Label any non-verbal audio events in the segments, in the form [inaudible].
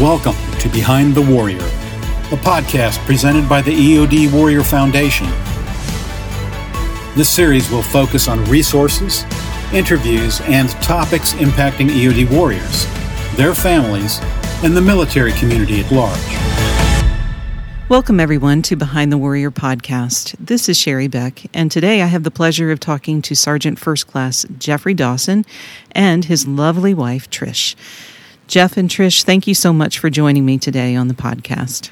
Welcome to Behind the Warrior, a podcast presented by the EOD Warrior Foundation. This series will focus on resources, interviews, and topics impacting EOD warriors, their families, and the military community at large. Welcome, everyone, to Behind the Warrior podcast. This is Sherry Beck, and today I have the pleasure of talking to Sergeant First Class Jeffrey Dawson and his lovely wife, Trish. Jeff and Trish, thank you so much for joining me today on the podcast.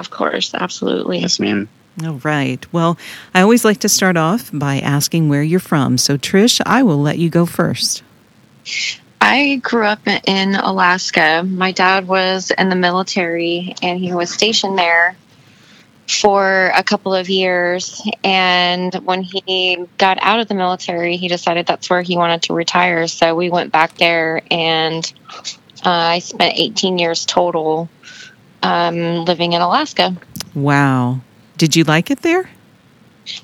Of course, absolutely. Yes, ma'am. All right. Well, I always like to start off by asking where you're from. So, Trish, I will let you go first. I grew up in Alaska. My dad was in the military and he was stationed there for a couple of years. And when he got out of the military, he decided that's where he wanted to retire. So we went back there, and uh, I spent 18 years total um, living in Alaska. Wow. Did you like it there?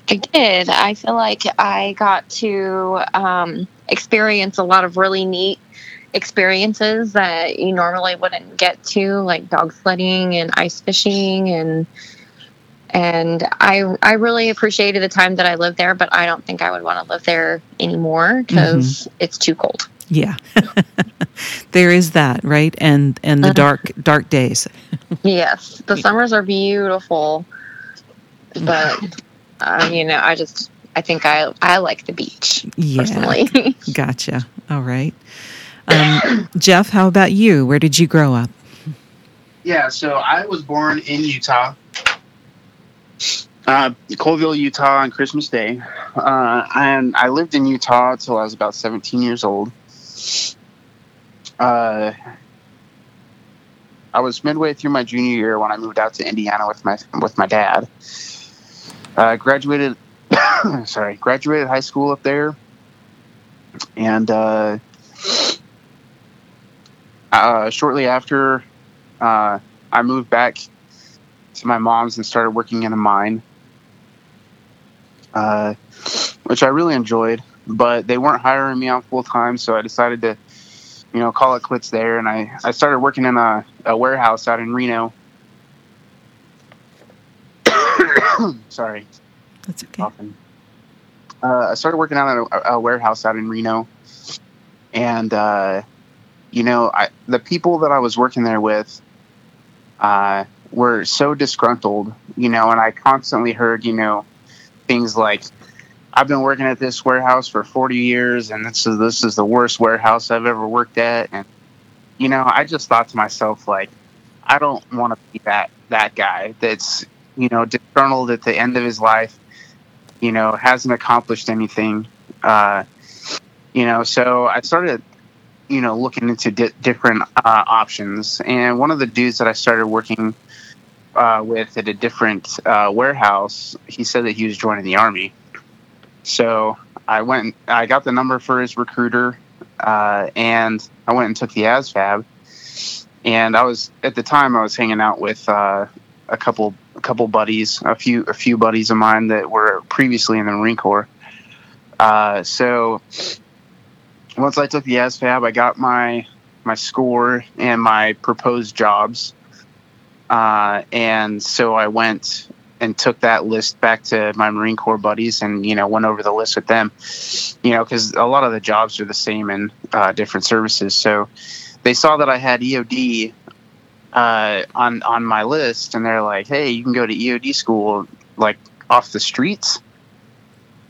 I did. I feel like I got to um, experience a lot of really neat experiences that you normally wouldn't get to, like dog sledding and ice fishing and and I I really appreciated the time that I lived there, but I don't think I would want to live there anymore because mm-hmm. it's too cold. Yeah, [laughs] there is that, right? And and the uh-huh. dark dark days. yes, the summers are beautiful, but uh, you know, I just I think I I like the beach yeah. personally. [laughs] gotcha. All right, um, Jeff. How about you? Where did you grow up? Yeah, so I was born in Utah. Uh, Coalville, Utah, on Christmas Day, uh, and I lived in Utah until I was about 17 years old. Uh, I was midway through my junior year when I moved out to Indiana with my with my dad. Uh, graduated, [coughs] sorry, graduated high school up there, and uh, uh, shortly after, uh, I moved back to my mom's and started working in a mine uh, which I really enjoyed. But they weren't hiring me on full time, so I decided to, you know, call it quits there. And I, I started working in a, a warehouse out in Reno. [coughs] Sorry. That's okay. Uh, I started working out at a, a, warehouse out in Reno, and uh, you know, I, the people that I was working there with uh, were so disgruntled, you know, and I constantly heard, you know, things like I've been working at this warehouse for 40 years and this is this is the worst warehouse I've ever worked at and you know I just thought to myself like I don't want to be that that guy that's you know disgruntled at the end of his life you know hasn't accomplished anything uh, you know so I started you know looking into di- different uh, options and one of the dudes that I started working uh, with at a different uh, warehouse, he said that he was joining the army. So I went, I got the number for his recruiter, uh, and I went and took the ASVAB. And I was at the time I was hanging out with uh, a couple, a couple buddies, a few, a few buddies of mine that were previously in the Marine Corps. Uh, so once I took the ASVAB, I got my my score and my proposed jobs uh, and so I went and took that list back to my Marine Corps buddies and, you know, went over the list with them, you know, because a lot of the jobs are the same in uh, different services. So they saw that I had EOD uh, on, on my list and they're like, hey, you can go to EOD school, like off the streets.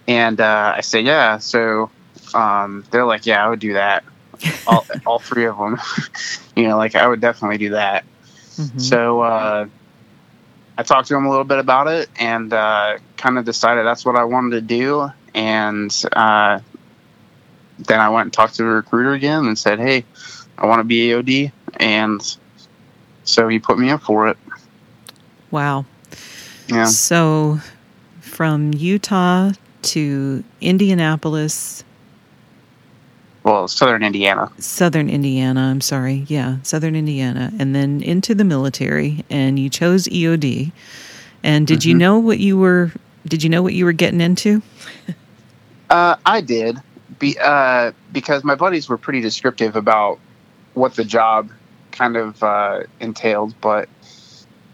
And uh, I say, yeah. So um, they're like, yeah, I would do that. all, [laughs] all three of them, [laughs] you know, like I would definitely do that. Mm-hmm. So uh, I talked to him a little bit about it and uh, kind of decided that's what I wanted to do. And uh, then I went and talked to the recruiter again and said, "Hey, I want to be EOD. and so he put me in for it. Wow. Yeah. So from Utah to Indianapolis well, southern Indiana. Southern Indiana, I'm sorry. Yeah, southern Indiana. And then into the military and you chose EOD. And did mm-hmm. you know what you were did you know what you were getting into? uh, I did. Be, uh, because my buddies were pretty descriptive about what the job kind of uh, entailed, but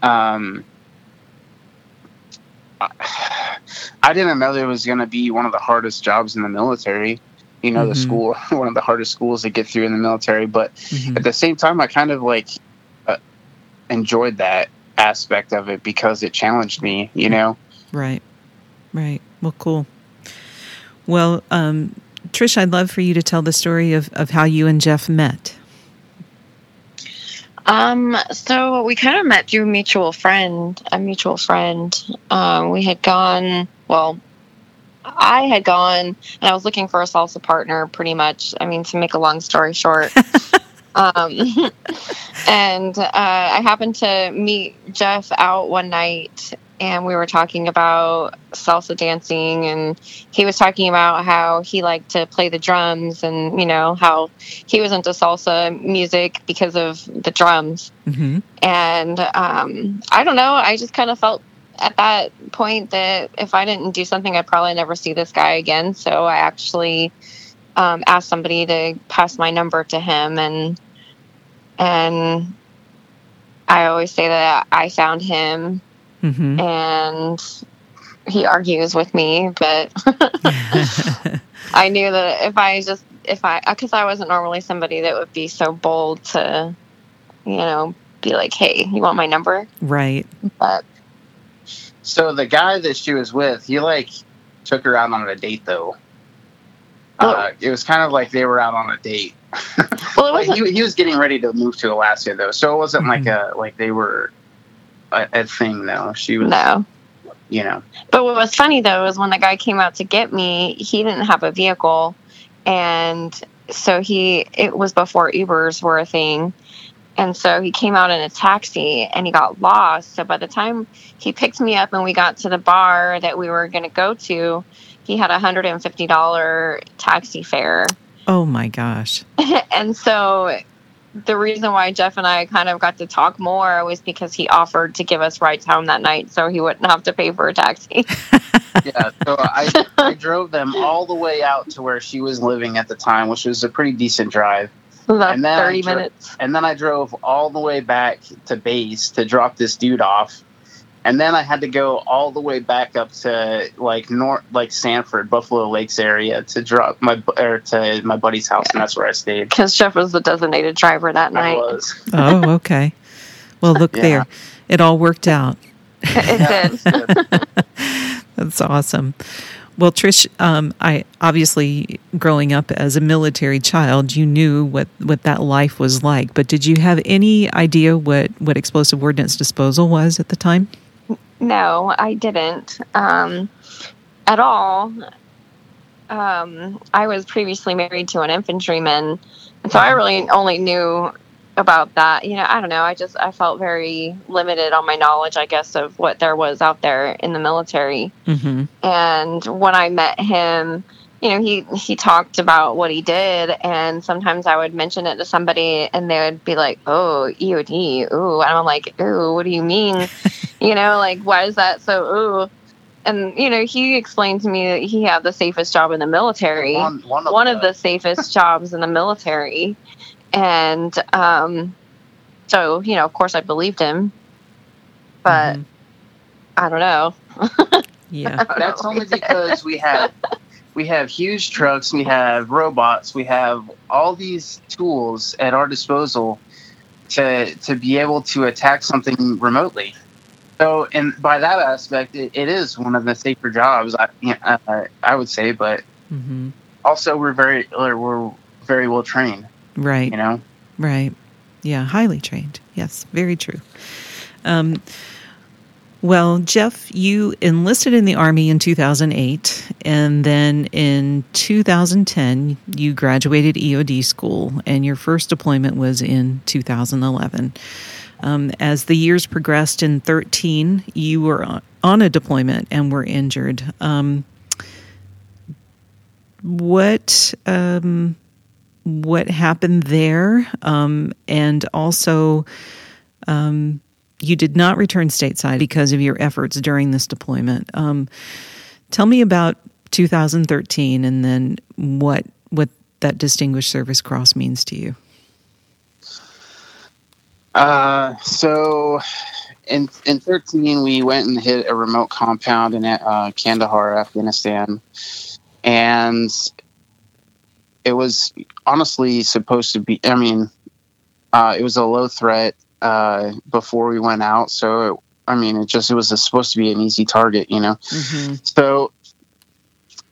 um, [sighs] I didn't know that it was going to be one of the hardest jobs in the military. You know, mm-hmm. the school, [laughs] one of the hardest schools to get through in the military. But mm-hmm. at the same time, I kind of like uh, enjoyed that aspect of it because it challenged me, you know? Right, right. Well, cool. Well, um, Trish, I'd love for you to tell the story of, of how you and Jeff met. Um, so we kind of met through a mutual friend, a mutual friend. Um, we had gone, well, I had gone and I was looking for a salsa partner pretty much. I mean, to make a long story short. [laughs] um, [laughs] and uh, I happened to meet Jeff out one night and we were talking about salsa dancing and he was talking about how he liked to play the drums and you know how he was into salsa music because of the drums mm-hmm. and um, i don't know i just kind of felt at that point that if i didn't do something i'd probably never see this guy again so i actually um, asked somebody to pass my number to him and and i always say that i found him mm-hmm. and he argues with me, but [laughs] I knew that if I just if I because I wasn't normally somebody that would be so bold to, you know, be like, "Hey, you want my number?" Right. But so the guy that she was with, he like took her out on a date though. Uh, it was kind of like they were out on a date. [laughs] well, it was he, he was getting ready to move to Alaska though, so it wasn't mm-hmm. like a like they were a, a thing though. She was no, you know. But what was funny though is when the guy came out to get me, he didn't have a vehicle, and so he it was before Ubers were a thing. And so he came out in a taxi and he got lost. So by the time he picked me up and we got to the bar that we were going to go to, he had a $150 taxi fare. Oh my gosh. [laughs] and so the reason why Jeff and I kind of got to talk more was because he offered to give us rides home that night so he wouldn't have to pay for a taxi. [laughs] yeah, so I, I [laughs] drove them all the way out to where she was living at the time, which was a pretty decent drive. About and then 30 dro- minutes. And then I drove all the way back to base to drop this dude off and then I had to go all the way back up to like north, like Sanford, Buffalo Lakes area to drop my or to my buddy's house, yeah. and that's where I stayed. Because Jeff was the designated driver that night. I was. oh, okay. Well, look yeah. there, it all worked out. [laughs] it did. [laughs] that's awesome. Well, Trish, um, I obviously growing up as a military child, you knew what, what that life was like. But did you have any idea what, what explosive ordnance disposal was at the time? No, I didn't um, at all. Um, I was previously married to an infantryman, and so I really only knew about that. You know, I don't know. I just I felt very limited on my knowledge, I guess, of what there was out there in the military. Mm-hmm. And when I met him, you know, he he talked about what he did, and sometimes I would mention it to somebody, and they would be like, "Oh, EOD, ooh," and I'm like, "Ooh, what do you mean?" [laughs] you know, like why is that so? Ooh. And you know, he explained to me that he had the safest job in the military, one, one of, one of the safest [laughs] jobs in the military, and um, so you know, of course, I believed him, but mm-hmm. I don't know. yeah, [laughs] that's only because we have we have huge trucks, we have robots, we have all these tools at our disposal to to be able to attack something remotely. So, and by that aspect, it, it is one of the safer jobs. I, uh, I would say, but mm-hmm. also we're very we're very well trained. Right. You know. Right. Yeah. Highly trained. Yes. Very true. Um, well, Jeff, you enlisted in the Army in 2008, and then in 2010, you graduated EOD school, and your first deployment was in 2011. Um, as the years progressed in 13, you were on a deployment and were injured. Um, what um, what happened there, um, and also um, you did not return stateside because of your efforts during this deployment. Um, tell me about 2013 and then what what that Distinguished Service Cross means to you. Uh, so in in 13 we went and hit a remote compound in uh, Kandahar, Afghanistan, and it was honestly supposed to be. I mean, uh, it was a low threat uh, before we went out, so it, I mean, it just it was a, supposed to be an easy target, you know. Mm-hmm. So,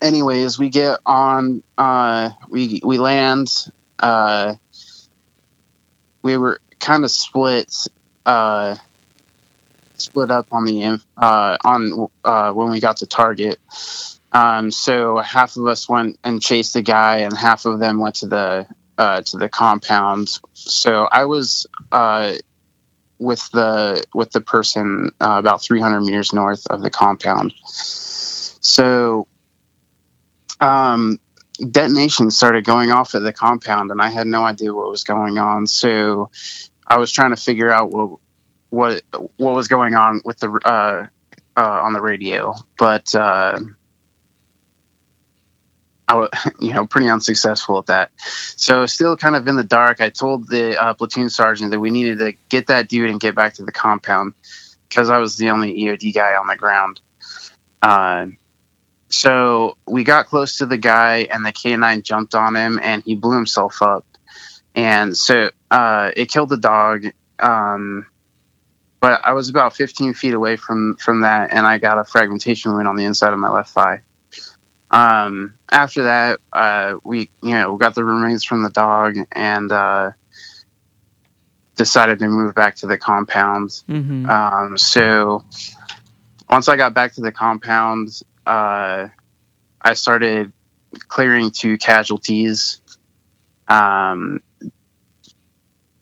anyways, we get on. Uh, we we land. Uh, we were kind of split. Uh, split up on the uh, on uh, when we got to target. Um, so half of us went and chased the guy, and half of them went to the uh, to the compound. So I was uh, with the with the person uh, about 300 meters north of the compound. So um, detonation started going off at the compound, and I had no idea what was going on. So I was trying to figure out what what what was going on with the uh, uh, on the radio, but uh, I was [laughs] you know pretty unsuccessful at that. So still kind of in the dark. I told the uh, platoon sergeant that we needed to get that dude and get back to the compound because I was the only EOD guy on the ground. Uh, so we got close to the guy, and the K9 jumped on him, and he blew himself up. And so uh, it killed the dog. Um, but I was about 15 feet away from from that, and I got a fragmentation wound on the inside of my left thigh. Um, after that, uh, we you know got the remains from the dog and uh, decided to move back to the compound. Mm-hmm. Um, so once I got back to the compound, uh, I started clearing two casualties, um,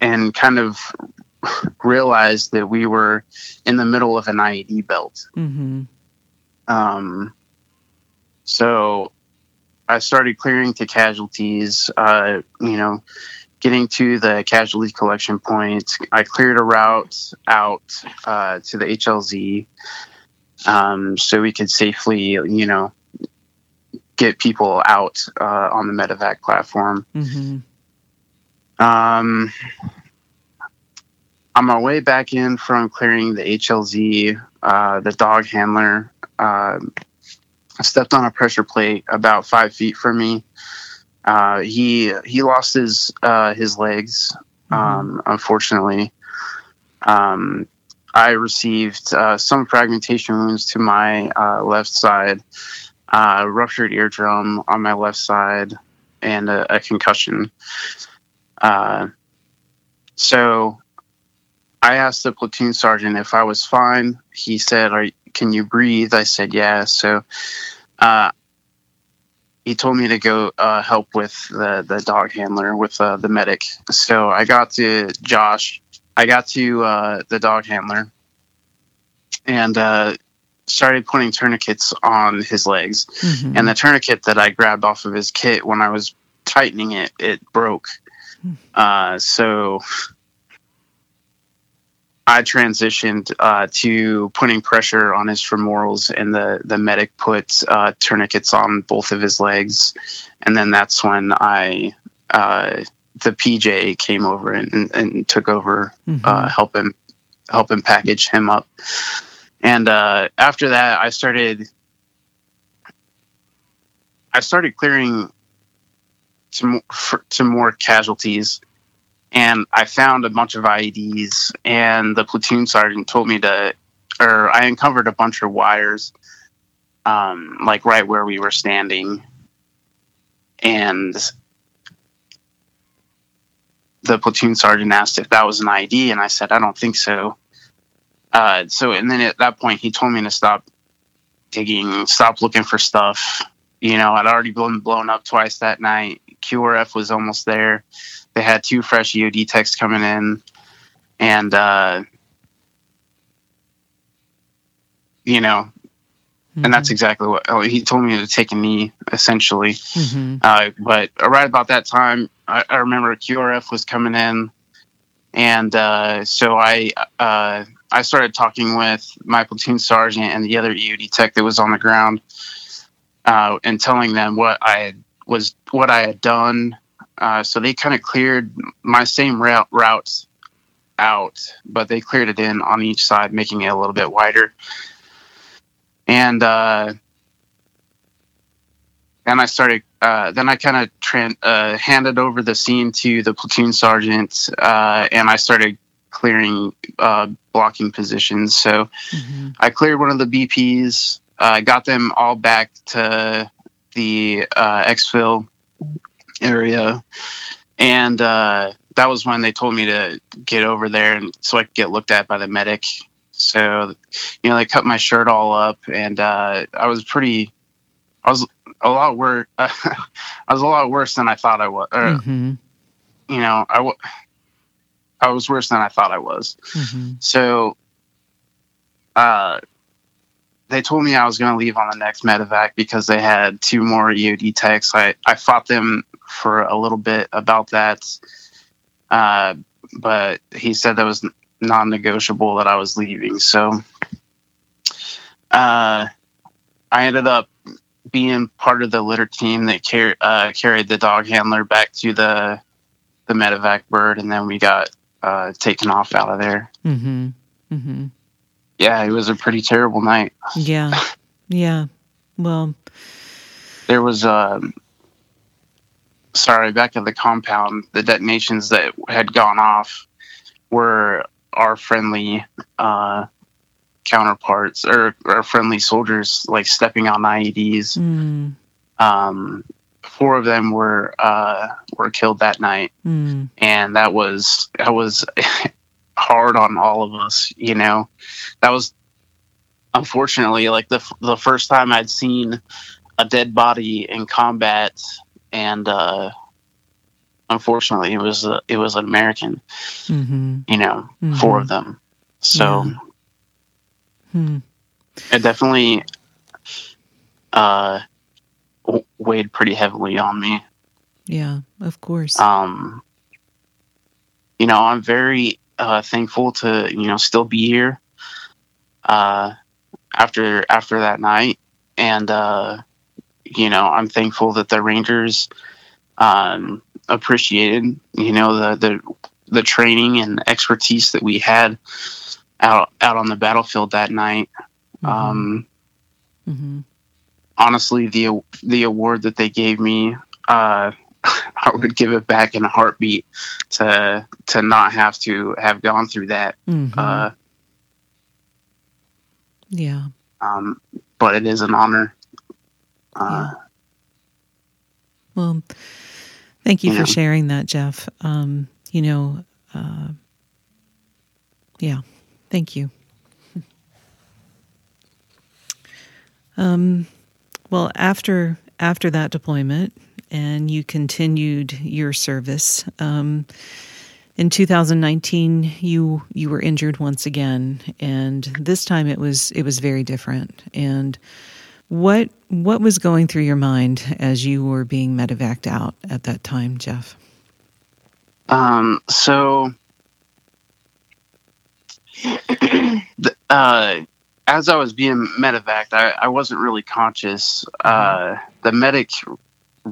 and kind of [laughs] realized that we were in the middle of an IED belt. Mm-hmm. Um, so I started clearing to casualties, uh, you know, getting to the casualty collection point. I cleared a route out uh, to the HLZ um, so we could safely, you know, get people out uh, on the medevac platform. Mm-hmm. Um, on my way back in from clearing the HLZ, uh, the dog handler uh, stepped on a pressure plate about five feet from me. Uh, he he lost his uh, his legs, um, unfortunately. Um, I received uh, some fragmentation wounds to my uh, left side, uh, ruptured eardrum on my left side, and a, a concussion. Uh, so I asked the platoon sergeant if I was fine. He said, Are, Can you breathe? I said, Yeah. So uh, he told me to go uh, help with the, the dog handler, with uh, the medic. So I got to Josh, I got to uh, the dog handler and uh, started putting tourniquets on his legs. Mm-hmm. And the tourniquet that I grabbed off of his kit when I was tightening it, it broke. Uh, so I transitioned uh, to putting pressure on his femorals, and the, the medic put uh, tourniquets on both of his legs. And then that's when I, uh, the PJ came over and, and, and took over, Mhm. uh, help him, help him package him up. And uh, after that, I started, I started clearing to, mo- for, to more casualties and I found a bunch of IEDs, and the platoon sergeant told me to, or I uncovered a bunch of wires, um, like right where we were standing, and the platoon sergeant asked if that was an IED, and I said I don't think so. Uh, so, and then at that point, he told me to stop digging, stop looking for stuff. You know, I'd already been blown up twice that night. QRF was almost there they had two fresh EOD techs coming in, and uh, you know, and that's exactly what oh, he told me to take a knee, essentially. Mm-hmm. Uh, but right about that time, I, I remember QRF was coming in, and uh, so I uh, I started talking with my platoon sergeant and the other EOD tech that was on the ground, uh, and telling them what I had, was what I had done. Uh, so they kind of cleared my same route routes out, but they cleared it in on each side, making it a little bit wider. And uh, then I started. Uh, then I kind of tran- uh, handed over the scene to the platoon sergeant, uh, and I started clearing uh, blocking positions. So Mm-hmm. I cleared one of the BPs. I got them all back to the uh, exfil area, and uh, that was when they told me to get over there and so I could get looked at by the medic. So, you know, they cut my shirt all up, and uh, I was pretty. I was a lot worse. [laughs] I was a lot worse than I thought I was. Or, Mm-hmm. You know, I, w- I was worse than I thought I was. Mm-hmm. So, uh, they told me I was going to leave on the next medevac because they had two more EOD techs. I, I fought them for a little bit about that, uh, but he said that was non-negotiable that I was leaving. So, uh, I ended up being part of the litter team that car- uh, carried the dog handler back to the the medevac bird, and then we got uh, taken off out of there. Mm-hmm. Mm-hmm. Yeah, it was a pretty terrible night. Yeah. Yeah. Well, There was, um, sorry, back at the compound, the detonations that had gone off were our friendly uh, counterparts or our friendly soldiers, like stepping on IEDs. mm, Um, four of them were uh, were killed that night, mm, and that was that was [laughs] hard on all of us. You know, that was unfortunately like the the first time I'd seen a dead body in combat, and uh, unfortunately, it was a, it was an American. mm-hmm. You know, Mhm. four of them. So Yeah. Hmm. it definitely uh, weighed pretty heavily on me. Yeah, of course. um, you know, I'm very uh, thankful to you know still be here uh, after after that night, and uh, you know, I'm thankful that the Rangers um, appreciated you know the the the training and expertise that we had out out on the battlefield that night. Um, mm-hmm. honestly, the the award that they gave me, uh, [laughs] I would give it back in a heartbeat to to not have to have gone through that. Mm-hmm. Uh, yeah. um, but it is an honor. Uh, Well, thank you Yeah. for sharing that, Jeff. Um, you know, uh, yeah, thank you. [laughs] Um, well, after after that deployment, and you continued your service. Um, in 2019, you you were injured once again, and this time it was it was very different. And what what was going through your mind as you were being medevaced out at that time, Jeff? Um, so, the, [clears throat] uh, as I was being medevaced, I, I wasn't really conscious. Uh, the medic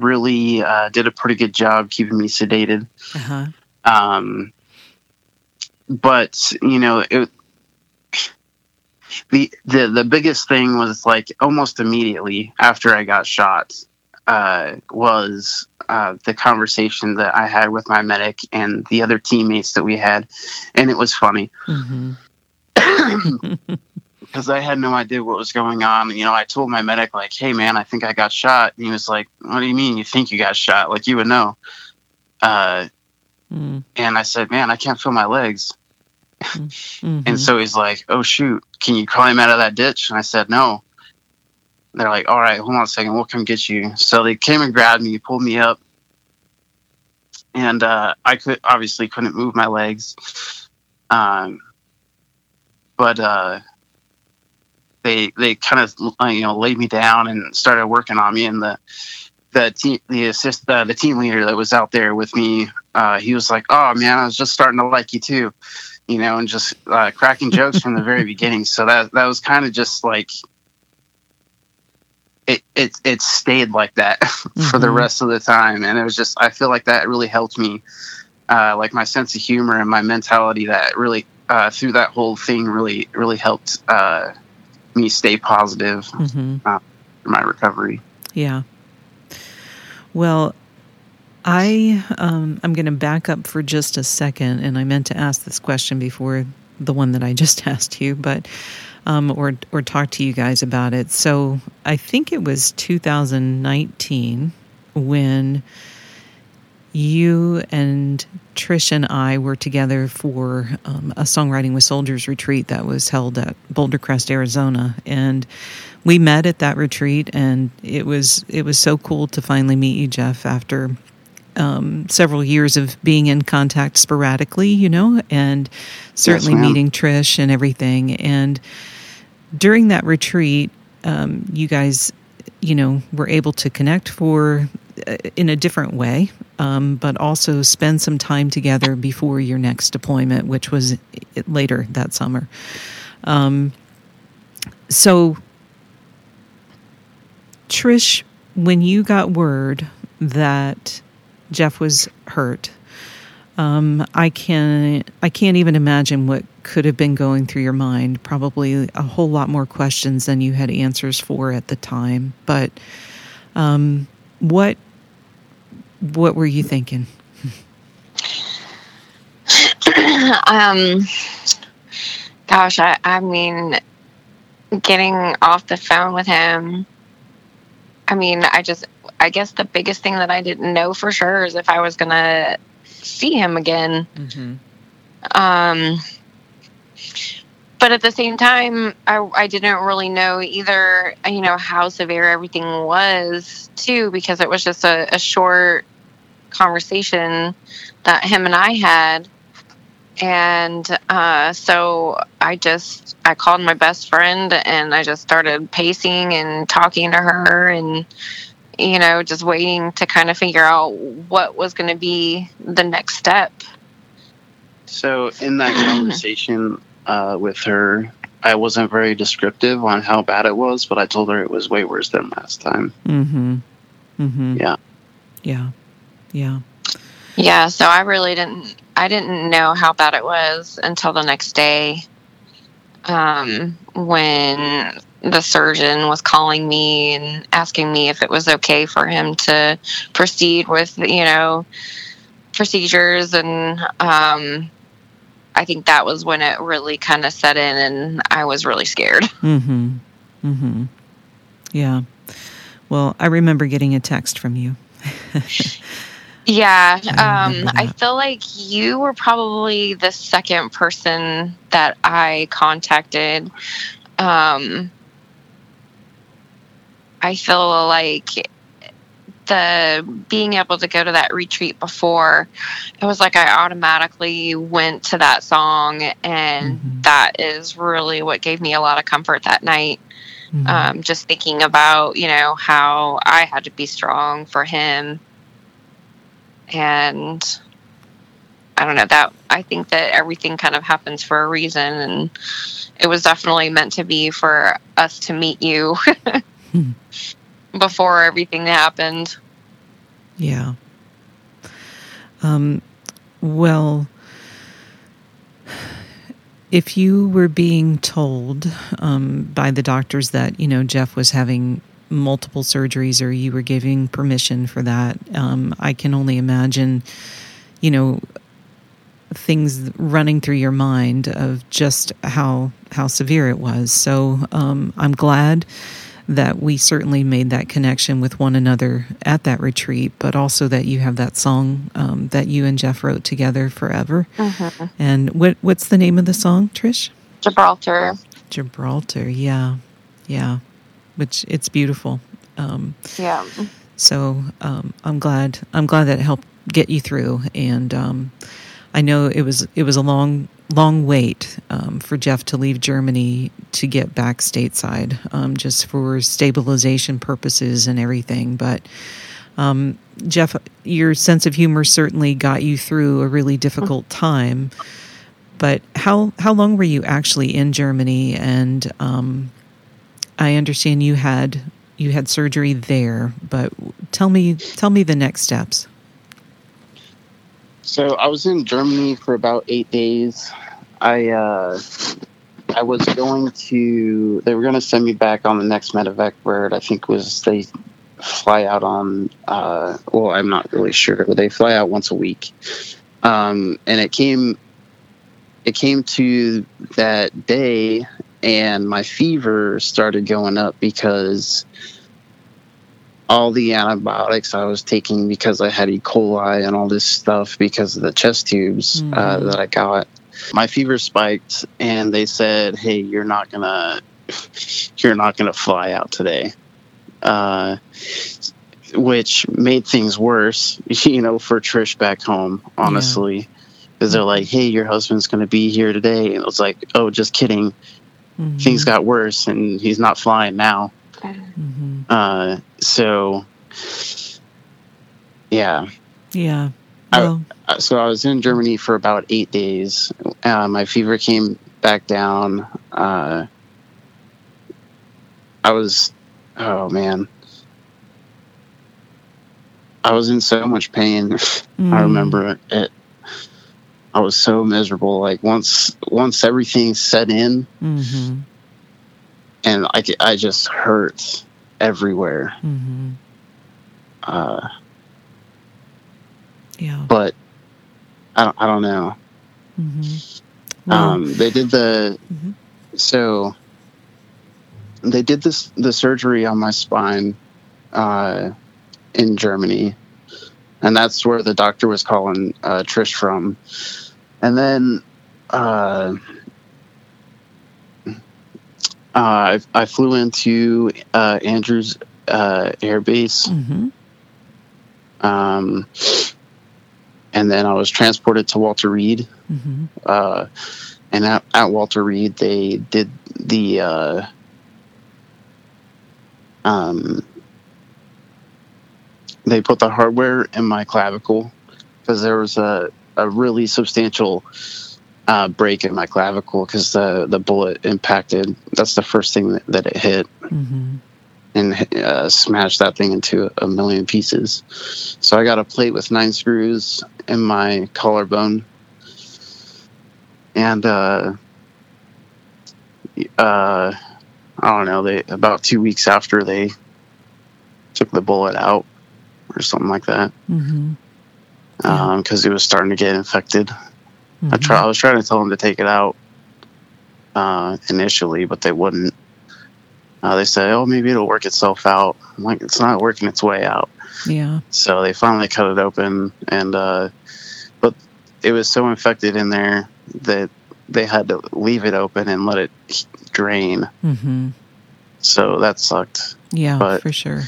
really uh, did a pretty good job keeping me sedated. Uh huh. Um, but you know, it, the the the biggest thing was like almost immediately after I got shot uh, was uh, the conversation that I had with my medic and the other teammates that we had, and it was funny Mm-hmm. [coughs] [laughs] because I had no idea what was going on. You know, I told my medic like, "Hey, man, I think I got shot," and he was like, "What do you mean you think you got shot? Like you would know." Uh, Mm-hmm. and I said, "Man, I can't feel my legs." Mm-hmm. And so he's like, "Oh shoot, can you climb out of that ditch?" And I said, "No." They're like, "All right, hold on a second, we'll come get you." So they came and grabbed me, pulled me up, and uh, I could obviously couldn't move my legs, um, but uh, they they kind of uh, you know laid me down and started working on me, and the the team the assist uh, the team leader that was out there with me, uh, he was like, "Oh man, I was just starting to like you too." you know, and just uh, cracking jokes from the very [laughs] beginning. So that that was kind of just like it it it stayed like that [laughs] for the Mhm. rest of the time, and it was just I feel like that really helped me uh, like my sense of humor and my mentality that really uh, through that whole thing really really helped uh, me stay positive Mm-hmm. uh, in my recovery. Yeah. Well, I um, I'm going to back up for just a second, and I meant to ask this question before the one that I just [laughs] asked you, but um, or or talk to you guys about it. So I think it was 2019 when you and Trish and I were together for um, a songwriting with soldiers retreat that was held at Boulder Crest, Arizona, and we met at that retreat, and it was it was so cool to finally meet you, Jeff, after um, several years of being in contact sporadically, you know, and certainly ma'am. meeting Trish and everything. And during that retreat, um, you guys, you know, were able to connect for in a different way, um, but also spend some time together before your next deployment, which was later that summer. Um, so, Trish, when you got word that Jeff was hurt, um, I can I can't even imagine what could have been going through your mind. Probably a whole lot more questions than you had answers for at the time. But um, what what were you thinking? [clears throat] um, gosh, I, I mean, getting off the phone with him. I mean, I just, I guess the biggest thing that I didn't know for sure is if I was gonna see him again. Mm-hmm. Um, but at the same time, I, I didn't really know either, you know, how severe everything was, too, because it was just a, a short conversation that him and I had. And uh, so I just, I called my best friend and I just started pacing and talking to her and, you know, just waiting to kind of figure out what was going to be the next step. So in that [clears throat] conversation uh, with her, I wasn't very descriptive on how bad it was, but I told her it was way worse than last time. Mm-hmm. Mm-hmm. Yeah. Yeah. Yeah. Yeah, so I really didn't I didn't know how bad it was until the next day. Um, when the surgeon was calling me and asking me if it was okay for him to proceed with, you know, procedures and um I think that was when it really kind of set in and I was really scared. [laughs] Mm-hmm. Mm-hmm. Yeah. Well, I remember getting a text from you. [laughs] Yeah, I um, remember I feel like you were probably the second person that I contacted. Um, I feel like the being able to go to that retreat before, it was like I automatically went to that song, and Mhm. that is really what gave me a lot of comfort that night. Mhm. Um, just thinking about, you know, how I had to be strong for him. And I don't know that I think that everything kind of happens for a reason. And it was definitely meant to be for us to meet you [laughs] Hmm. Before everything happened. Yeah. Um, well, if you were being told um, by the doctors that, you know, Jeff was having multiple surgeries or you were giving permission for that, um, I can only imagine, you know, things running through your mind of just how how severe it was. So um, I'm glad that we certainly made that connection with one another at that retreat, but also that you have that song um, that you and Jeff wrote together forever. And what what's the name of the song, Trish? Gibraltar. Gibraltar. Yeah, yeah. Which it's beautiful. Um, Yeah. so um, I'm glad. I'm glad that helped get you through. And um, I know it was it was a long long wait um, for Jeff to leave Germany to get back stateside, um, just for stabilization purposes and everything. But um, Jeff, your sense of humor certainly got you through a really difficult time. But how how long were you actually in Germany? And um, I understand you had you had surgery there, but tell me tell me the next steps. So I was in Germany for about eight days. I uh, I was going to. They were going to send me back on the next medevac bird. I think was they fly out on. Uh, well, I'm not really sure, they fly out once a week. Um, and it came. It came to that day, and my fever started going up because all the antibiotics I was taking because I had E. coli and all this stuff because of the chest tubes uh, Mhm. that I got. My fever spiked, and they said, "Hey, you're not gonna, you're not gonna fly out today," uh, which made things worse, [laughs] you know, for Trish back home. Honestly, because they're like, "Hey, your husband's gonna be here today," and it was like, "Oh, just kidding." Mhm. Things got worse, and he's not flying now. Mhm. Uh, so, yeah. Yeah. Well, Uh, So I was in Germany for about eight days. Uh, my fever came back down. Uh, I was, oh man, I was in so much pain. [laughs] I mm, remember it. I was so miserable. Like once, once everything set in, mhm. And I, I just hurt everywhere. Mhm. Uh, Yeah. but I don't, I don't know. Mhm. Well, um, they did the Mhm. so they did this the surgery on my spine uh, in Germany, and that's where the doctor was calling uh, Trish from. And then uh, I, I flew into uh, Andrews uh, Air Base. mhm. Um, and then I was transported to Walter Reed. Mhm. Uh, and at, at Walter Reed, they did the uh, um, they put the hardware in my clavicle because there was a, a really substantial uh, break in my clavicle because the the bullet impacted. That's the first thing that, that it hit Mhm. and uh, smashed that thing into a million pieces. So I got a plate with nine screws in my collarbone, and uh, uh, I don't know. They about two weeks after they took the bullet out, or something like that, Mhm. Yeah. because it was starting to get infected. I Mhm. try. I was trying to tell them to take it out uh, initially, but they wouldn't. Uh, they said, "Oh, maybe it'll work itself out." I'm like, "It's not working its way out." Yeah. So they finally cut it open, and uh, but it was so infected in there that they had to leave it open and let it drain. Mhm. So that sucked. Yeah, But- for sure.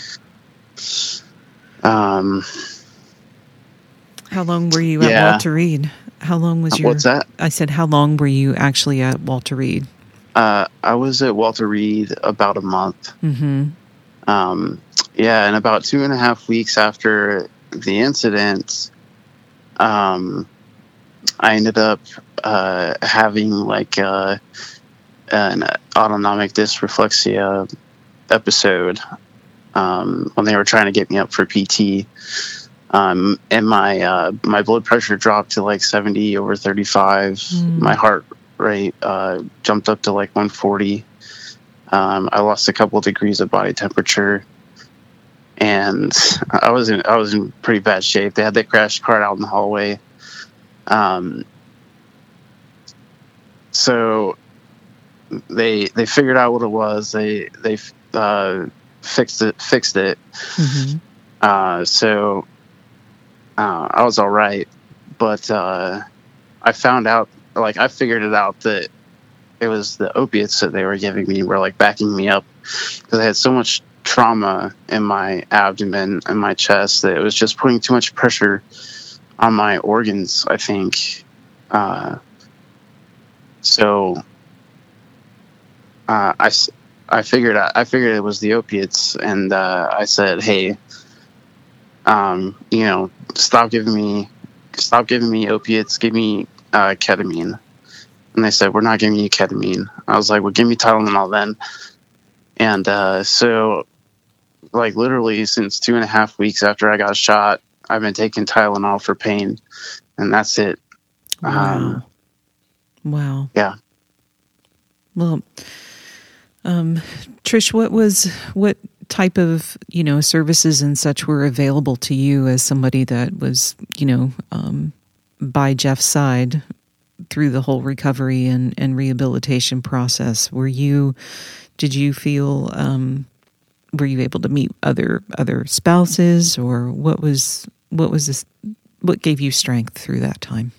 Um, How long were you at Yeah. Walter Reed? How long was your what's that? I said how long were you actually at Walter Reed? Uh, I was at Walter Reed about a month. Mhm. Um, yeah, and about two and a half weeks after the incident, um, I ended up uh, having like uh, an autonomic dysreflexia episode um, when they were trying to get me up for PT. Um, and my uh, my blood pressure dropped to like 70 over 35. Mm. My heart rate uh, jumped up to like 140. Um, I lost a couple degrees of body temperature, and I was in I was in pretty bad shape. They had the crash cart out in the hallway. Um, so they they figured out what it was. They they uh, fixed it fixed it. Mhm. Uh, so uh, I was all right, but uh, I found out, like, I figured it out that it was the opiates that they were giving me were like backing me up because I had so much trauma in my abdomen and my chest that it was just putting too much pressure on my organs. I think. Uh, so uh, I, I figured I figured it was the opiates, and uh, I said, "Hey, um, you know, stop giving me, stop giving me opiates. Give me uh, ketamine." And they said, "We're not giving you ketamine." I was like, "Well, give me Tylenol then." And uh, so, like, literally since two and a half weeks after I got shot, I've been taking Tylenol for pain, and that's it. Wow. Um, wow. yeah. Well, um, Trish, what was what type of you know services and such were available to you as somebody that was you know um, by Jeff's side through the whole recovery and, and rehabilitation process? Were you did you feel um, were you able to meet other other spouses or what was what was this what gave you strength through that time?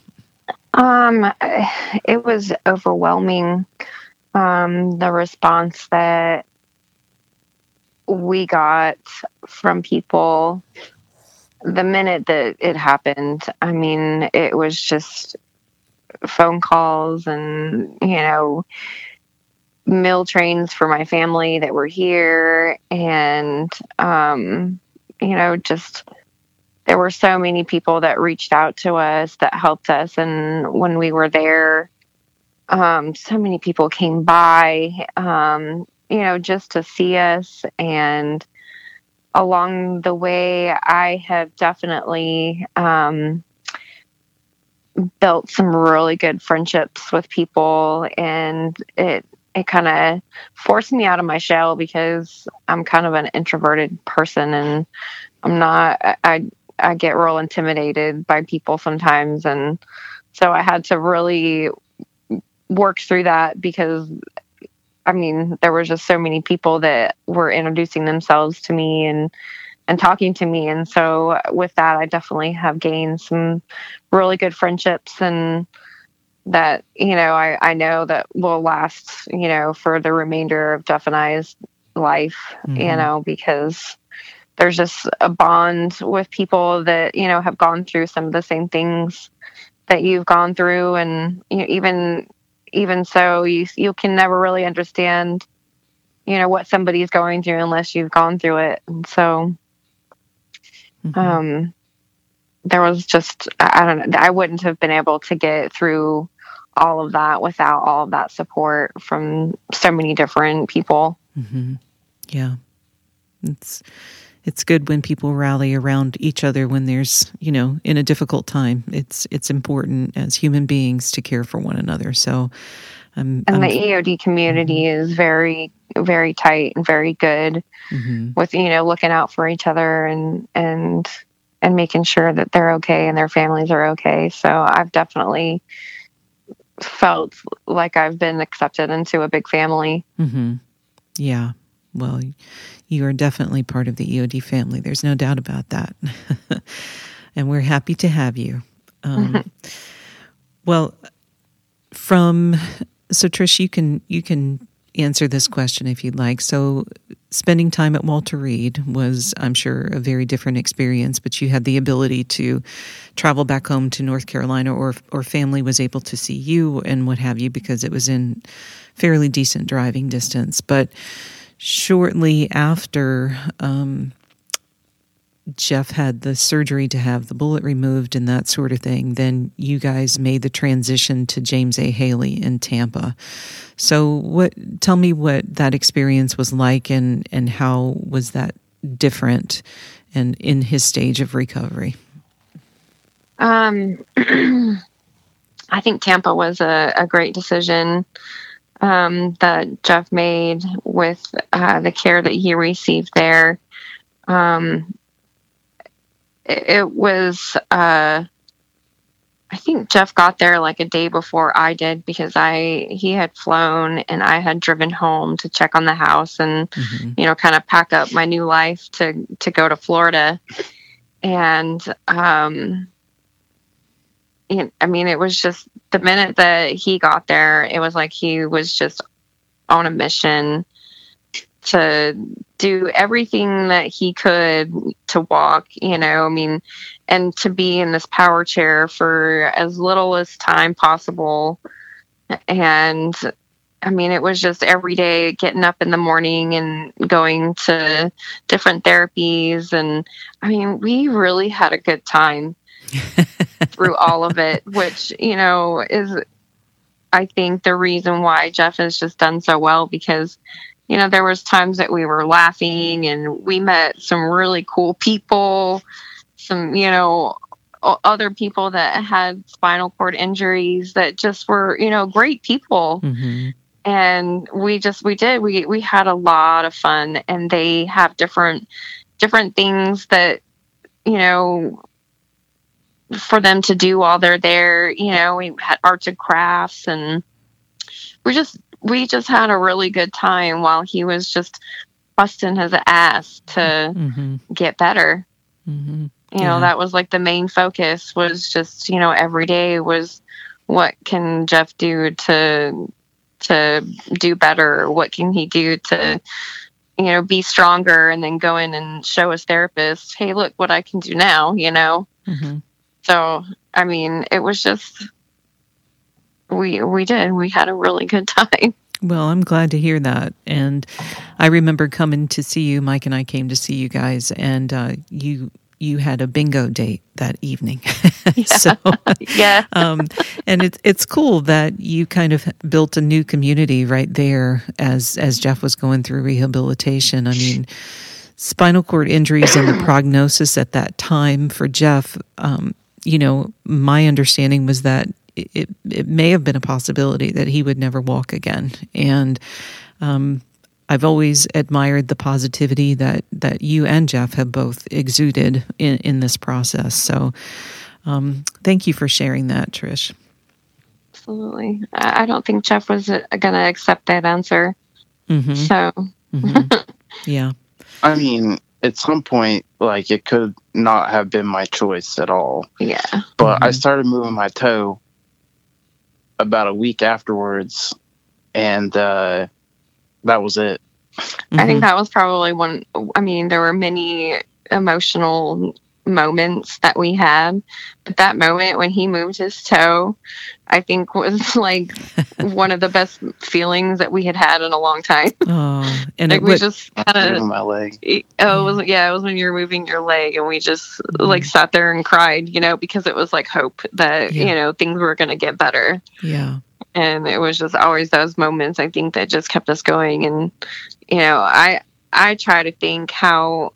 Um, it was overwhelming. Um, the response that we got from people the minute that it happened. I mean, it was just phone calls and, you know, meal trains for my family that were here. And, um, you know, just there were so many people that reached out to us that helped us. And when we were there, um, so many people came by, um, you know, just to see us. And along the way, I have definitely um, built some really good friendships with people, and it it kind of forced me out of my shell because I'm kind of an introverted person, and I'm not. I I get real intimidated by people sometimes, and so I had to really work through that because I mean, there were just so many people that were introducing themselves to me and and talking to me. And so with that, I definitely have gained some really good friendships and that, you know, I, I know that will last, you know, for the remainder of Jeff and I's life, mm-hmm. you know, because there's just a bond with people that, you know, have gone through some of the same things that you've gone through. And you know, even, even so, you, you can never really understand, you know, what somebody's going through unless you've gone through it. And so, Mm-hmm. Um, there was just I don't know I wouldn't have been able to get through all of that without all of that support from so many different people. Mm-hmm. Yeah, it's it's good when people rally around each other when there's you know in a difficult time. It's it's important as human beings to care for one another. So, um, and I'm, the EOD community mm-hmm. is very very tight and very good mm-hmm. with you know looking out for each other and and and making sure that they're okay and their families are okay. So I've definitely felt like I've been accepted into a big family. Mm-hmm. Yeah. Well, you are definitely part of the EOD family. There's no doubt about that. [laughs] and we're happy to have you. Um, [laughs] well, from so Trish, you can you can answer this question if you'd like. So, spending time at Walter Reed was, I'm sure, a very different experience, but you had the ability to travel back home to North Carolina, or or family was able to see you and what have you because it was in fairly decent driving distance. But shortly after um, Jeff had the surgery to have the bullet removed and that sort of thing, then you guys made the transition to James A. Haley in Tampa. So, what? Tell me what that experience was like, and and how was that different, and in his stage of recovery. Um, [clears throat] I think Tampa was a, a great decision um, that Jeff made with uh, the care that he received there. Um, it was uh, I think Jeff got there like a day before I did because I he had flown and I had driven home to check on the house and mm-hmm. you know kind of pack up my new life to to go to Florida and um I mean it was just the minute that he got there it was like he was just on a mission to do everything that he could to walk, you know, I mean, and to be in this power chair for as little as time possible. And I mean, it was just every day getting up in the morning and going to different therapies. And I mean, we really had a good time [laughs] through all of it, which, you know, is, I think, the reason why Jeff has just done so well because you know, there was times that we were laughing and we met some really cool people, some, you know, other people that had spinal cord injuries that just were, you know, great people. hmm And we just we did we we had a lot of fun, and they have different different things that you know for them to do while they're there. You know, we had arts and crafts, and we just we just had a really good time while he was just busting his ass to hmm get better. Hmm you Yeah. know that was like the main focus was just you know every day was what can jeff do to to do better? What can he do to you know be stronger and then go in and show his therapist hey look what i can do now you know? Hmm so i mean it was just we we did we had a really good [laughs] time Well, I'm glad to hear that. And I remember coming to see you. Mike and I came to see you guys, and uh, you you had a bingo date that evening. [laughs] so, [laughs] yeah um, and it's it's cool that you kind of built a new community right there as as Jeff was going through rehabilitation. I mean, spinal cord injuries and the [clears throat] prognosis at that time for Jeff. Um, you know, my understanding was that it, it, it may have been a possibility that he would never walk again. And um, I've always admired the positivity that, that you and Jeff have both exuded in, in this process. So um, thank you for sharing that, Trish. absolutely i I don't think jeff was uh, gonna accept that answer hmm so [laughs] Yeah. I mean, at some point, like it could not have been my choice at all. yeah But I Mhm. started moving my toe about a week afterwards, and uh, that was it. I think Mhm. that was probably one. I mean, there were many emotional moments that we had, but that moment when he moved his toe, I think was [laughs] like [laughs] one of the best feelings that we had had in a long time. Oh, [laughs] and like it we would, just kind of. my leg. Oh, it was, yeah, it was when you were moving your leg, and we just mm-hmm. like sat there and cried, you know, because it was like hope that Yeah. you know things were going to get better yeah. and it was just always those moments i think that just kept us going and you know i i try to think how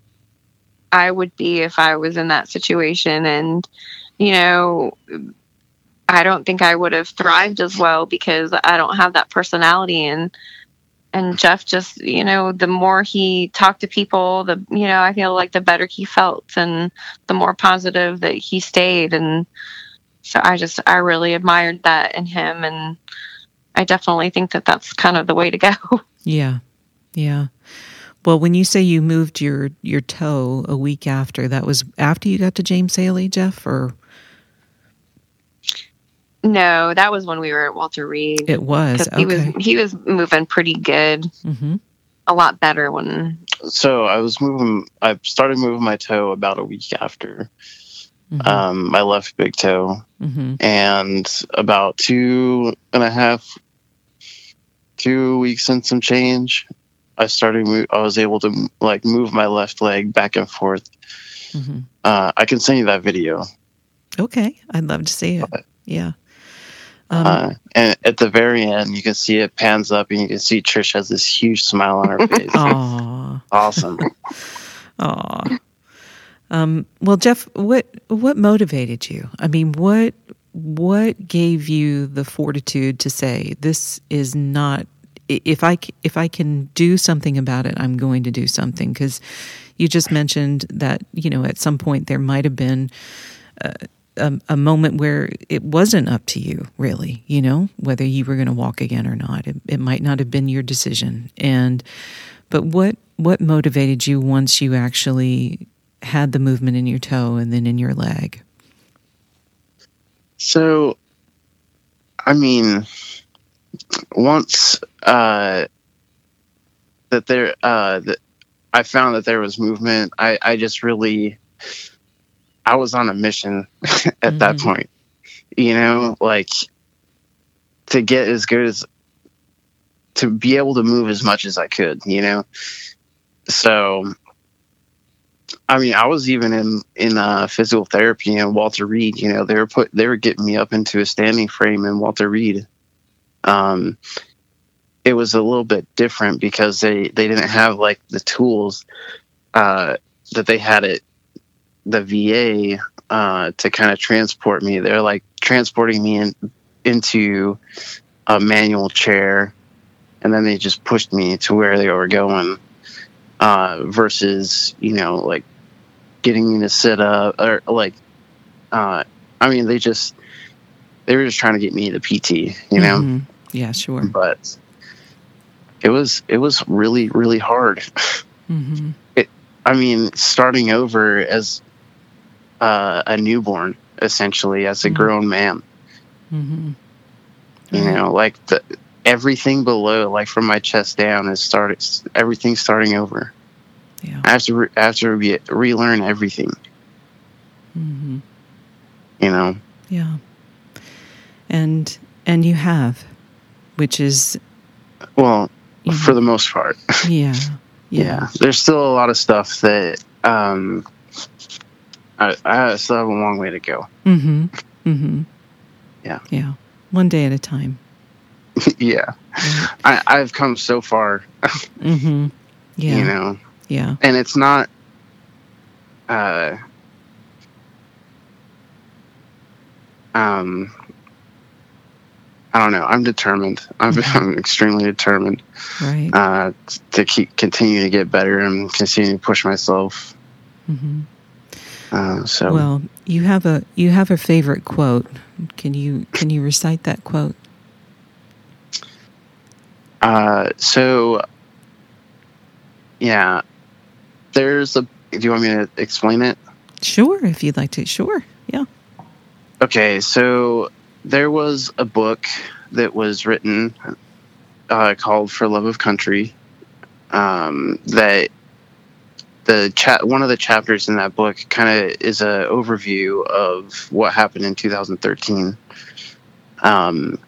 i would be if i was in that situation and you know i don't think i would have thrived as well because i don't have that personality and and jeff just you know the more he talked to people the you know i feel like the better he felt and the more positive that he stayed and so i just i really admired that in him and I definitely think that that's kind of the way to go. [laughs] Yeah. Yeah. Well, when you say you moved your your toe a week after, that was after you got to James Haley, Jeff, or? No, that was when we were at Walter Reed. it was 'Cause he was he was moving pretty good, hmm a lot better when So I was moving. I started moving my toe about a week after. Hmm um, my left big toe, hmm and about two and a half, two weeks and some change, I started. I was able to like move my left leg back and forth. hmm Uh, I can send you that video. Okay, I'd love to see it. Yeah. Um, uh, and at the very end, you can see it pans up, and you can see Trish has this huge smile on her [laughs] face. aw, Awesome. aw. Um, well, Jeff, what what motivated you? I mean, what what gave you the fortitude to say this is not? If I if I can do something about it, I'm going to do something. Because you just mentioned that you know at some point there might have been a, a, a moment where it wasn't up to you, really. You know whether you were going to walk again or not. It, it might not have been your decision. And but what what motivated you once you actually had the movement in your toe and then in your leg? So, I mean, once uh, that there, uh, that I found that there was movement, I, I just really, I was on a mission [laughs] at that Mhm. point. You know, like to get as good as to be able to move as much as I could. You know, so. I mean, I was even in in uh, physical therapy and Walter Reed. You know, they were put they were getting me up into a standing frame in Walter Reed. Um, it was a little bit different because they they didn't have like the tools uh, that they had it the VA uh, to kind of transport me. They're like transporting me in, into a manual chair, and then they just pushed me to where they were going. Uh, versus, you know, like getting me to sit up or like, uh, I mean, they just they were just trying to get me the PT, you know. Mhm. Yeah, sure. But it was it was really really hard. [laughs] hmm I mean, starting over as uh, a newborn, essentially, as a Mhm. grown man. hmm You know, like the everything below, like from my chest down, is started. Everything's starting over. Yeah. I have to re- I have to re- relearn everything. hmm You know. Yeah. And and you have, which is Well, for the most part, [laughs] yeah, yeah. yeah, There's still a lot of stuff that um, I, I still have a long way to go. Mm-hmm. Mm-hmm. Yeah. Yeah. One day at a time. [laughs] yeah. I, I've come so far. [laughs] Mm-hmm. Yeah. You know. Yeah. and it's not uh um I don't know. I'm determined. I'm, Mhm. I'm extremely determined Right. uh, to keep continue to get better and continue to push myself. mm-hmm. Uh, so Well, you have a you have a favorite quote. Can you can you recite that quote? uh, so yeah, there's a. Do you want me to explain it? Sure, if you'd like to. Sure. Yeah. Okay, so there was a book that was written uh, called "For Love of Country." Um, that the chat one of the chapters in that book kind of is an overview of what happened in 2013. Um,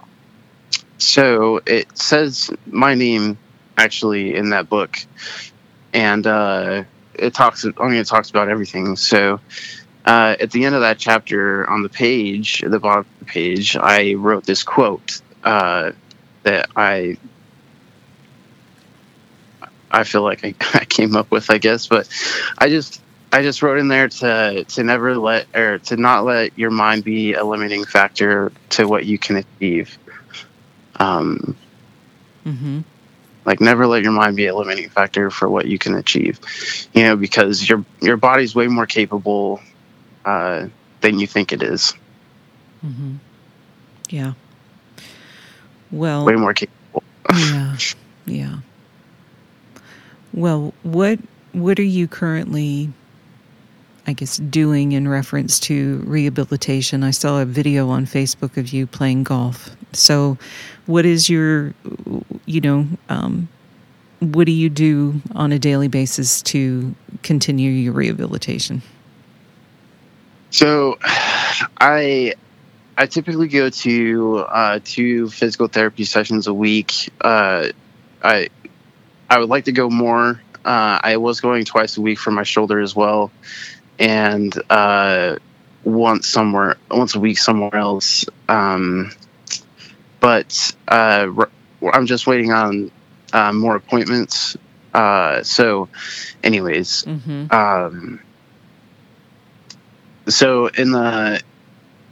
so it says my name actually in that book, and uh, it talks. I mean, it talks about everything. So uh, at the end of that chapter, on the page, the bottom of the page, I wrote this quote uh, that I I feel like I, [laughs] I came up with, I guess, but I just I just wrote in there to to never let or to not let your mind be a limiting factor to what you can achieve. Um, Mm-hmm. like never let your mind be a limiting factor for what you can achieve you know because your your body's way more capable uh, than you think it is Mm-hmm. Yeah. Well, way more capable yeah, yeah. Well, what what are you currently, I guess, doing in reference to rehabilitation? I saw a video on Facebook of you playing golf. So, what is your, you know, um, what do you do on a daily basis to continue your rehabilitation? So i i typically go to uh, two physical therapy sessions a week. Uh, i i would like to go more. Uh, i was going twice a week for my shoulder as well. And uh, once somewhere once a week somewhere else. Um, but uh, i'm just waiting on uh, more appointments. Uh, so anyways Mm-hmm. um, so in the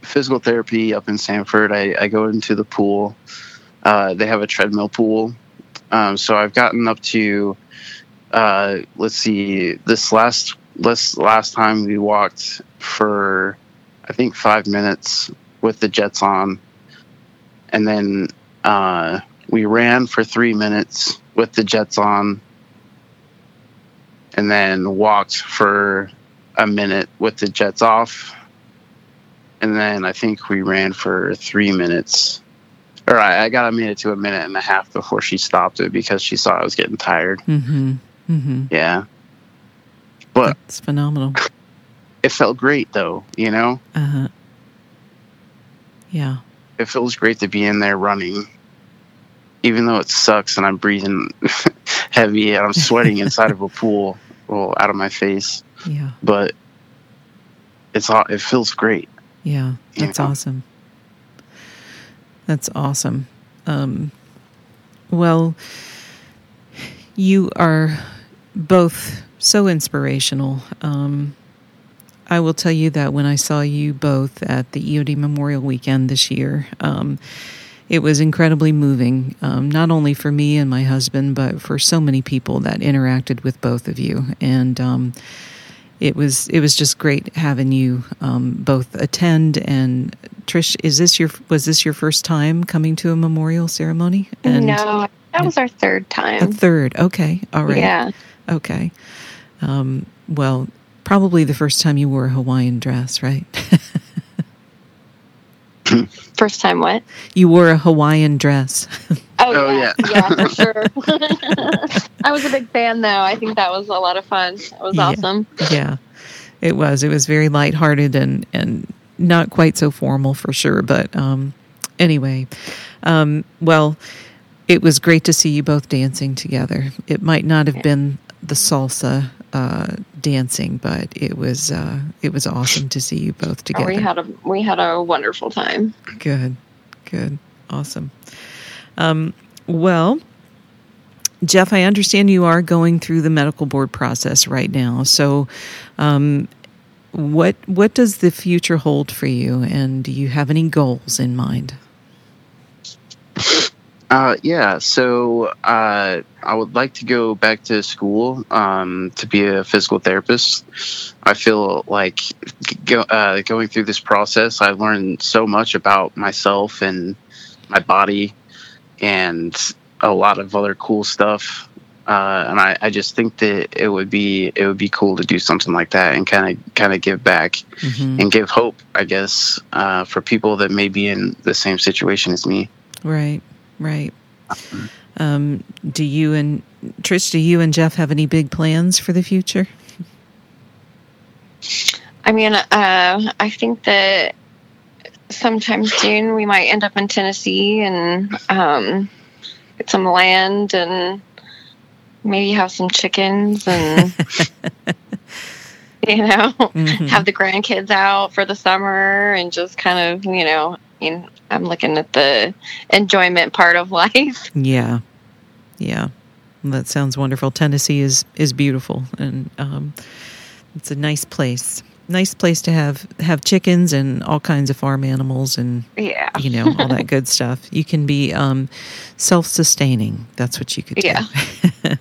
physical therapy up in Sanford, I, I go into the pool. Uh, they have a treadmill pool. Um, so I've gotten up to, uh, let's see, this last this last time we walked for, I think five minutes with the jets on, and then uh, we ran for three minutes with the jets on, and then walked for a minute with the jets off. And then I think we ran for three minutes. Or I, I got a minute to a minute and a half before she stopped it because she saw I was getting tired. Mm-hmm. Mm-hmm. Yeah. But it's phenomenal. it felt great though, you know? Uh huh. Yeah. It feels great to be in there running. Even though it sucks and I'm breathing [laughs] heavy and I'm sweating inside of a pool, well, out of my face. Yeah. But it's all it feels great. Yeah, that's Yeah. awesome. That's awesome. Um, well, you are both so inspirational. Um, I will tell you that when I saw you both at the EOD Memorial Weekend this year, um, it was incredibly moving, um, not only for me and my husband, but for so many people that interacted with both of you. And um, it was it was just great having you um, both attend. And Trish, is this your was this your first time coming to a memorial ceremony? And no, that was our third time. Third, okay, all right, Yeah. okay. Um, well, probably the first time you wore a Hawaiian dress, right? [laughs] [laughs] First time what? you wore a Hawaiian dress. [laughs] Oh, Oh, yeah. Yeah, for sure. [laughs] I was a big fan though. I think that was a lot of fun. It was Yeah. awesome. yeah, it was. It was very lighthearted and and not quite so formal for sure. But um, anyway, um, well, it was great to see you both dancing together. It might not have been the salsa uh, dancing, but it was uh, it was awesome to see you both together. We had a we had a wonderful time. Good, good, awesome. Um, well, Jeff, I understand you are going through the medical board process right now. So, um, what what does the future hold for you, and do you have any goals in mind? [laughs] Uh, yeah, so uh, I would like to go back to school um, to be a physical therapist. I feel like go, uh, going through this process, I learned so much about myself and my body, and a lot of other cool stuff. Uh, and I, I just think that it would be it would be cool to do something like that and kind of kind of give back Mhm. and give hope, I guess, uh, for people that may be in the same situation as me. Right, right. Um, do you and Trish? Do you and Jeff have any big plans for the future? I mean, uh, I think that sometime soon we might end up in Tennessee and um, get some land and maybe have some chickens and [laughs] you know Mhm. have the grandkids out for the summer and just kind of you know. I mean, I'm looking at the enjoyment part of [laughs] life. Yeah, yeah, that sounds wonderful. Tennessee is is beautiful, and um, it's a nice place. Nice place to have have chickens and all kinds of farm animals, and Yeah. you know all that good [laughs] stuff. You can be um, self sustaining. That's what you could do. Yeah. [laughs]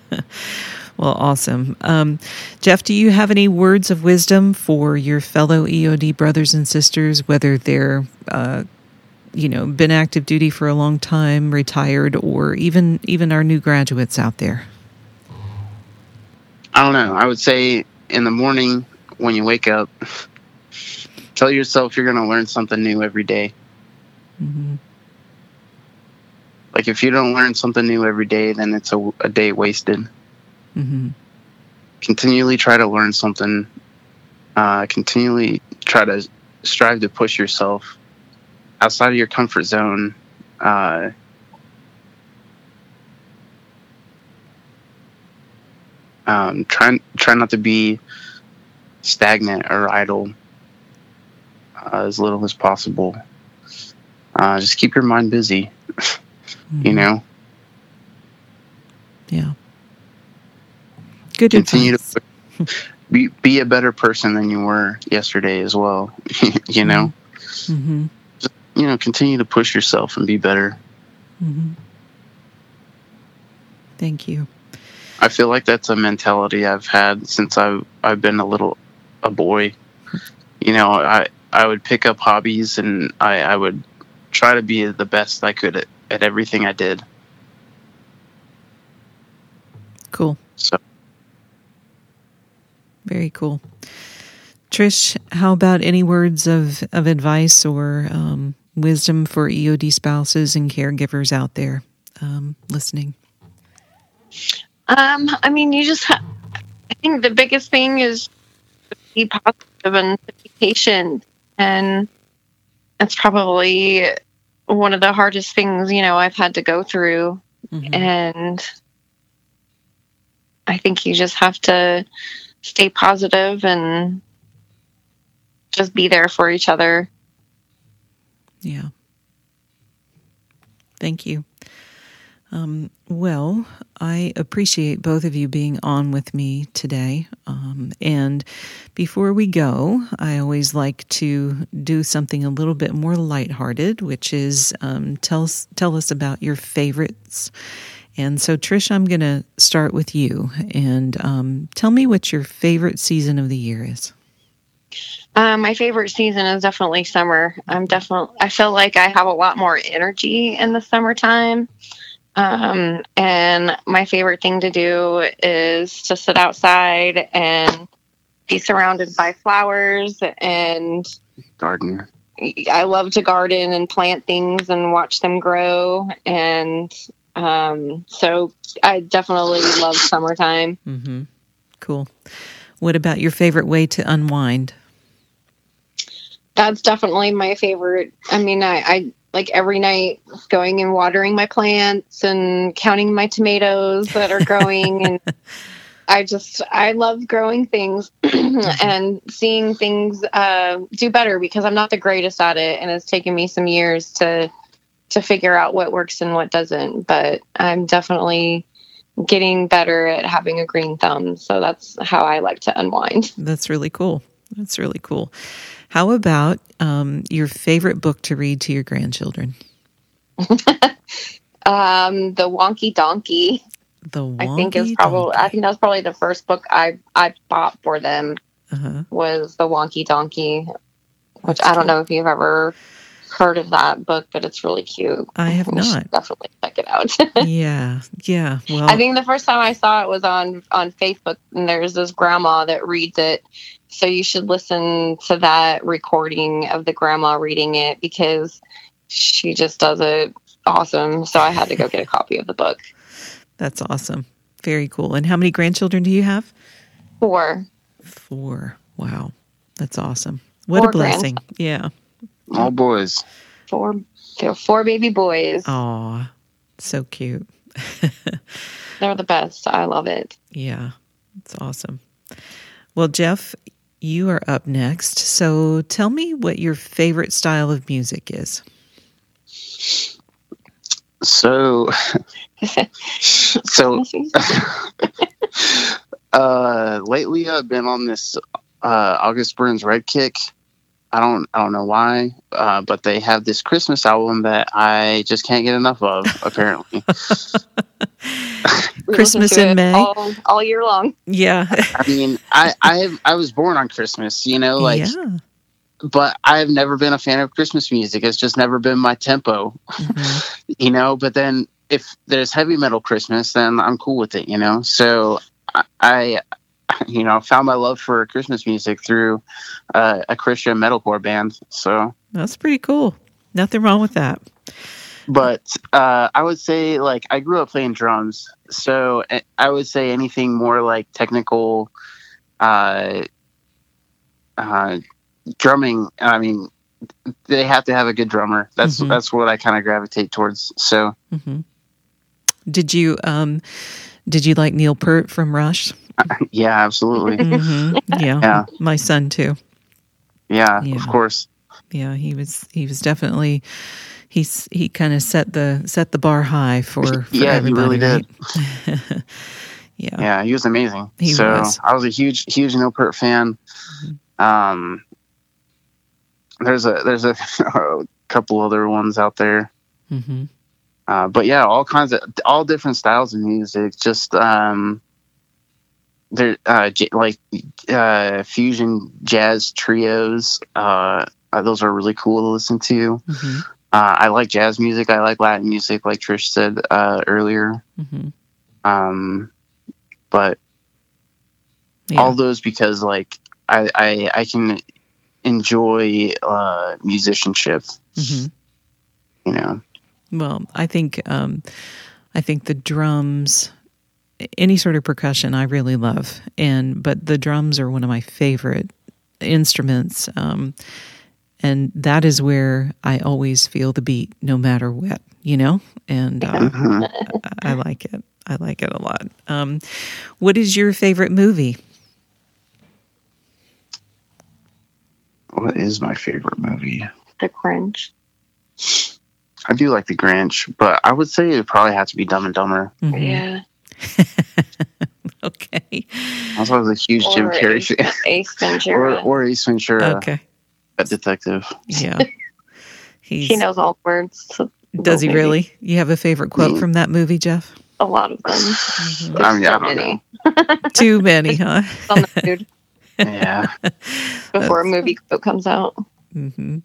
well, awesome. Um, Jeff, do you have any words of wisdom for your fellow EOD brothers and sisters, whether they're uh, you know been active duty for a long time retired or even even our new graduates out there I don't know. I would say in the morning when you wake up, tell yourself you're going to learn something new every day. hmm Like if you don't learn something new every day, then it's a, a day wasted. hmm Continually try to learn something. Uh, continually try to strive to push yourself outside of your comfort zone. Uh, um, try try not to be stagnant or idle uh, as little as possible. Uh, just keep your mind busy, [laughs] you know. yeah good Continue advice. to [laughs] be be a better person than you were yesterday as well. [laughs] you know, hmm you know, continue to push yourself and be better. hmm thank you I feel like that's a mentality I've had since I've I've been a little a boy. You know, I I would pick up hobbies and I I would try to be the best I could at, at everything I did. cool So very cool trish how about any words of of advice or um, wisdom for eod spouses and caregivers out there um, listening Um, I mean, you just. Ha- I think the biggest thing is to be positive and to be patient, and that's probably one of the hardest things you know I've had to go through. Mhm. And I think you just have to stay positive and just be there for each other. Yeah. Thank you. Um, well, I appreciate both of you being on with me today. Um, and before we go, I always like to do something a little bit more lighthearted, which is um, tell us, tell us about your favorites. And so, Trish, I'm going to start with you and um, tell me what your favorite season of the year is. Um, my favorite season is definitely summer. I'm definitely. I feel like I have a lot more energy in the summertime. Um, and my favorite thing to do is to sit outside and be surrounded by flowers and garden. I love to garden and plant things and watch them grow. And um, so I definitely love summertime. Mm-hmm. Cool. What about your favorite way to unwind? That's definitely my favorite. I mean, I, I like every night going and watering my plants and counting my tomatoes that are growing and [laughs] I just I love growing things [clears throat] and seeing things uh, do better because I'm not the greatest at it and it's taken me some years to to figure out what works and what doesn't but I'm definitely getting better at having a green thumb so that's how I like to unwind. That's really cool. That's really cool. How about um, your favorite book to read to your grandchildren? [laughs] um, the Wonky Donkey. The Wonky I think it's probably. Donkey. I think that's probably the first book I I bought for them Uh-huh. was the Wonky Donkey, which That's I don't cool. know if you've ever heard of that book, but it's really cute. I have You not. Definitely check it out. [laughs] yeah, yeah. Well, I think the first time I saw it was on on Facebook, and there's this grandma that reads it. So you should listen to that recording of the grandma reading it because she just does it awesome. So I had to go get a copy of the book. [laughs] that's awesome. Very cool. And how many grandchildren do you have? Four. Four. Wow, that's awesome. What Four a blessing. Yeah. All boys. Four. They're four baby boys. Aw, so cute. [laughs] They're the best. I love it. Yeah, it's awesome. Well, Jeff, you are up next. So tell me what your favorite style of music is. So, [laughs] so [laughs] uh, lately I've been on this uh, August Burns Red kick. I don't I don't know why, uh, but they have this Christmas album that I just can't get enough of. [laughs] Apparently, [laughs] [laughs] Christmas in May? all, all year long. Yeah. I mean, I I I was born on Christmas, you know, like, yeah. but I've never been a fan of Christmas music. It's just never been my tempo, Mhm. you know. But then if there's heavy metal Christmas, then I'm cool with it, you know. So I, I you know, found my love for Christmas music through uh, a Christian metalcore band. So, That's pretty cool. Nothing wrong with that. but uh, I would say like I grew up playing drums, so eh, I would say anything more like technical, uh, uh, drumming. I mean, they have to have a good drummer. That's Mhm. that's what I kind of gravitate towards. So. hmm Did you um did you like Neil Peart from Rush? [laughs] Yeah, absolutely. hmm [laughs] Yeah. Yeah. My son too. Yeah, Yeah. of course. Yeah, he was he was definitely he's he kind of set the set the bar high for, for Yeah, he everybody. really did. [laughs] yeah. Yeah, he was amazing. He so was. I was a huge, huge Neil Peart fan. Um, there's a there's a, a couple other ones out there, hmm uh, but yeah, all kinds of all different styles of music. Just um, there uh, j- like uh, fusion jazz trios. Uh, those are really cool to listen to. hmm Uh, I like jazz music. I like Latin music, like Trish said uh, earlier. hmm Um, but Yeah. all those because like I I, I can enjoy uh, musicianship. hmm You know, Well, I think um, I think the drums, any sort of percussion, I really love, and but the drums are one of my favorite instruments, um, and that is where I always feel the beat, no matter what, you know, and uh. I, I like it. I like it a lot. Um, what is your favorite movie? what is my favorite movie? The cringe. I do like the Grinch, but I would say it probably has to be Dumb and Dumber. Mhm. Yeah. [laughs] Okay. I was a huge Jim Or Carrey Ace, fan. Ace or, Ventura. or Ace Ventura, Okay. Pet Detective. Yeah. [laughs] He's, he knows all the words. so- Does he maybe really? You have a favorite quote Mm. from that movie, Jeff? A lot of them. Mhm. I mean, I so don't many. [laughs] Too many, huh? On food Yeah. before a movie quote comes out. hmm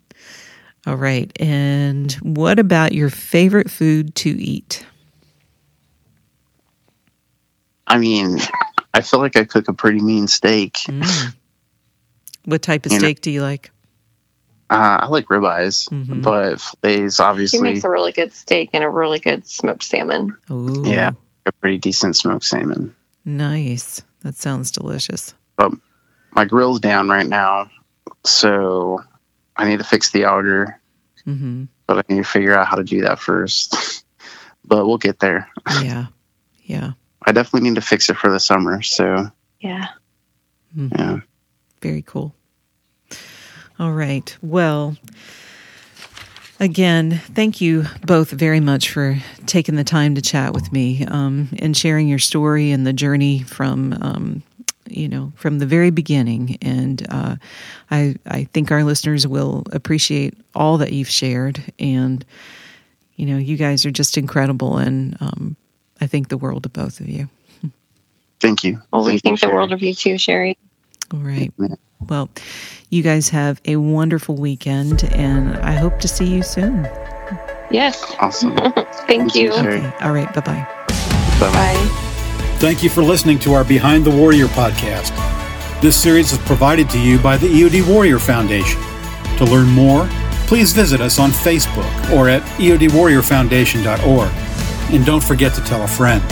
All right. And what about your favorite food to eat? I mean, I feel like I cook a pretty mean steak. Mm. What type of You know- steak do you like? Uh, I like ribeyes, Mhm. but fillets He obviously makes a really good steak and a really good smoked salmon. Ooh, Yeah. a pretty decent smoked salmon. Nice. That sounds delicious. My grill's down right now, so I need to fix the auger, hmm but I need to figure out how to do that first. [laughs] but we'll get there. [laughs] Yeah. Yeah. I definitely need to fix it for the summer. So Yeah. Mhm. yeah, Very cool. All right. Well, again, thank you both very much for taking the time to chat with me um, and sharing your story and the journey from, um, you know, from the very beginning. And uh, I, I think our listeners will appreciate all that you've shared. And, you know, you guys are just incredible. And um, I think the world of both of you. thank you. Well, we Thank you, think the world of you too, Sherry. All right. Well, you guys have a wonderful weekend, and I hope to see you soon. Yes. Awesome. [laughs] Thank you, you. Okay. All right. Bye bye. Bye-bye. Bye. Thank you for listening to our Behind the Warrior podcast. This series is provided to you by the EOD Warrior Foundation. To learn more, please visit us on Facebook or at eodwarriorfoundation.org. And don't forget to tell a friend.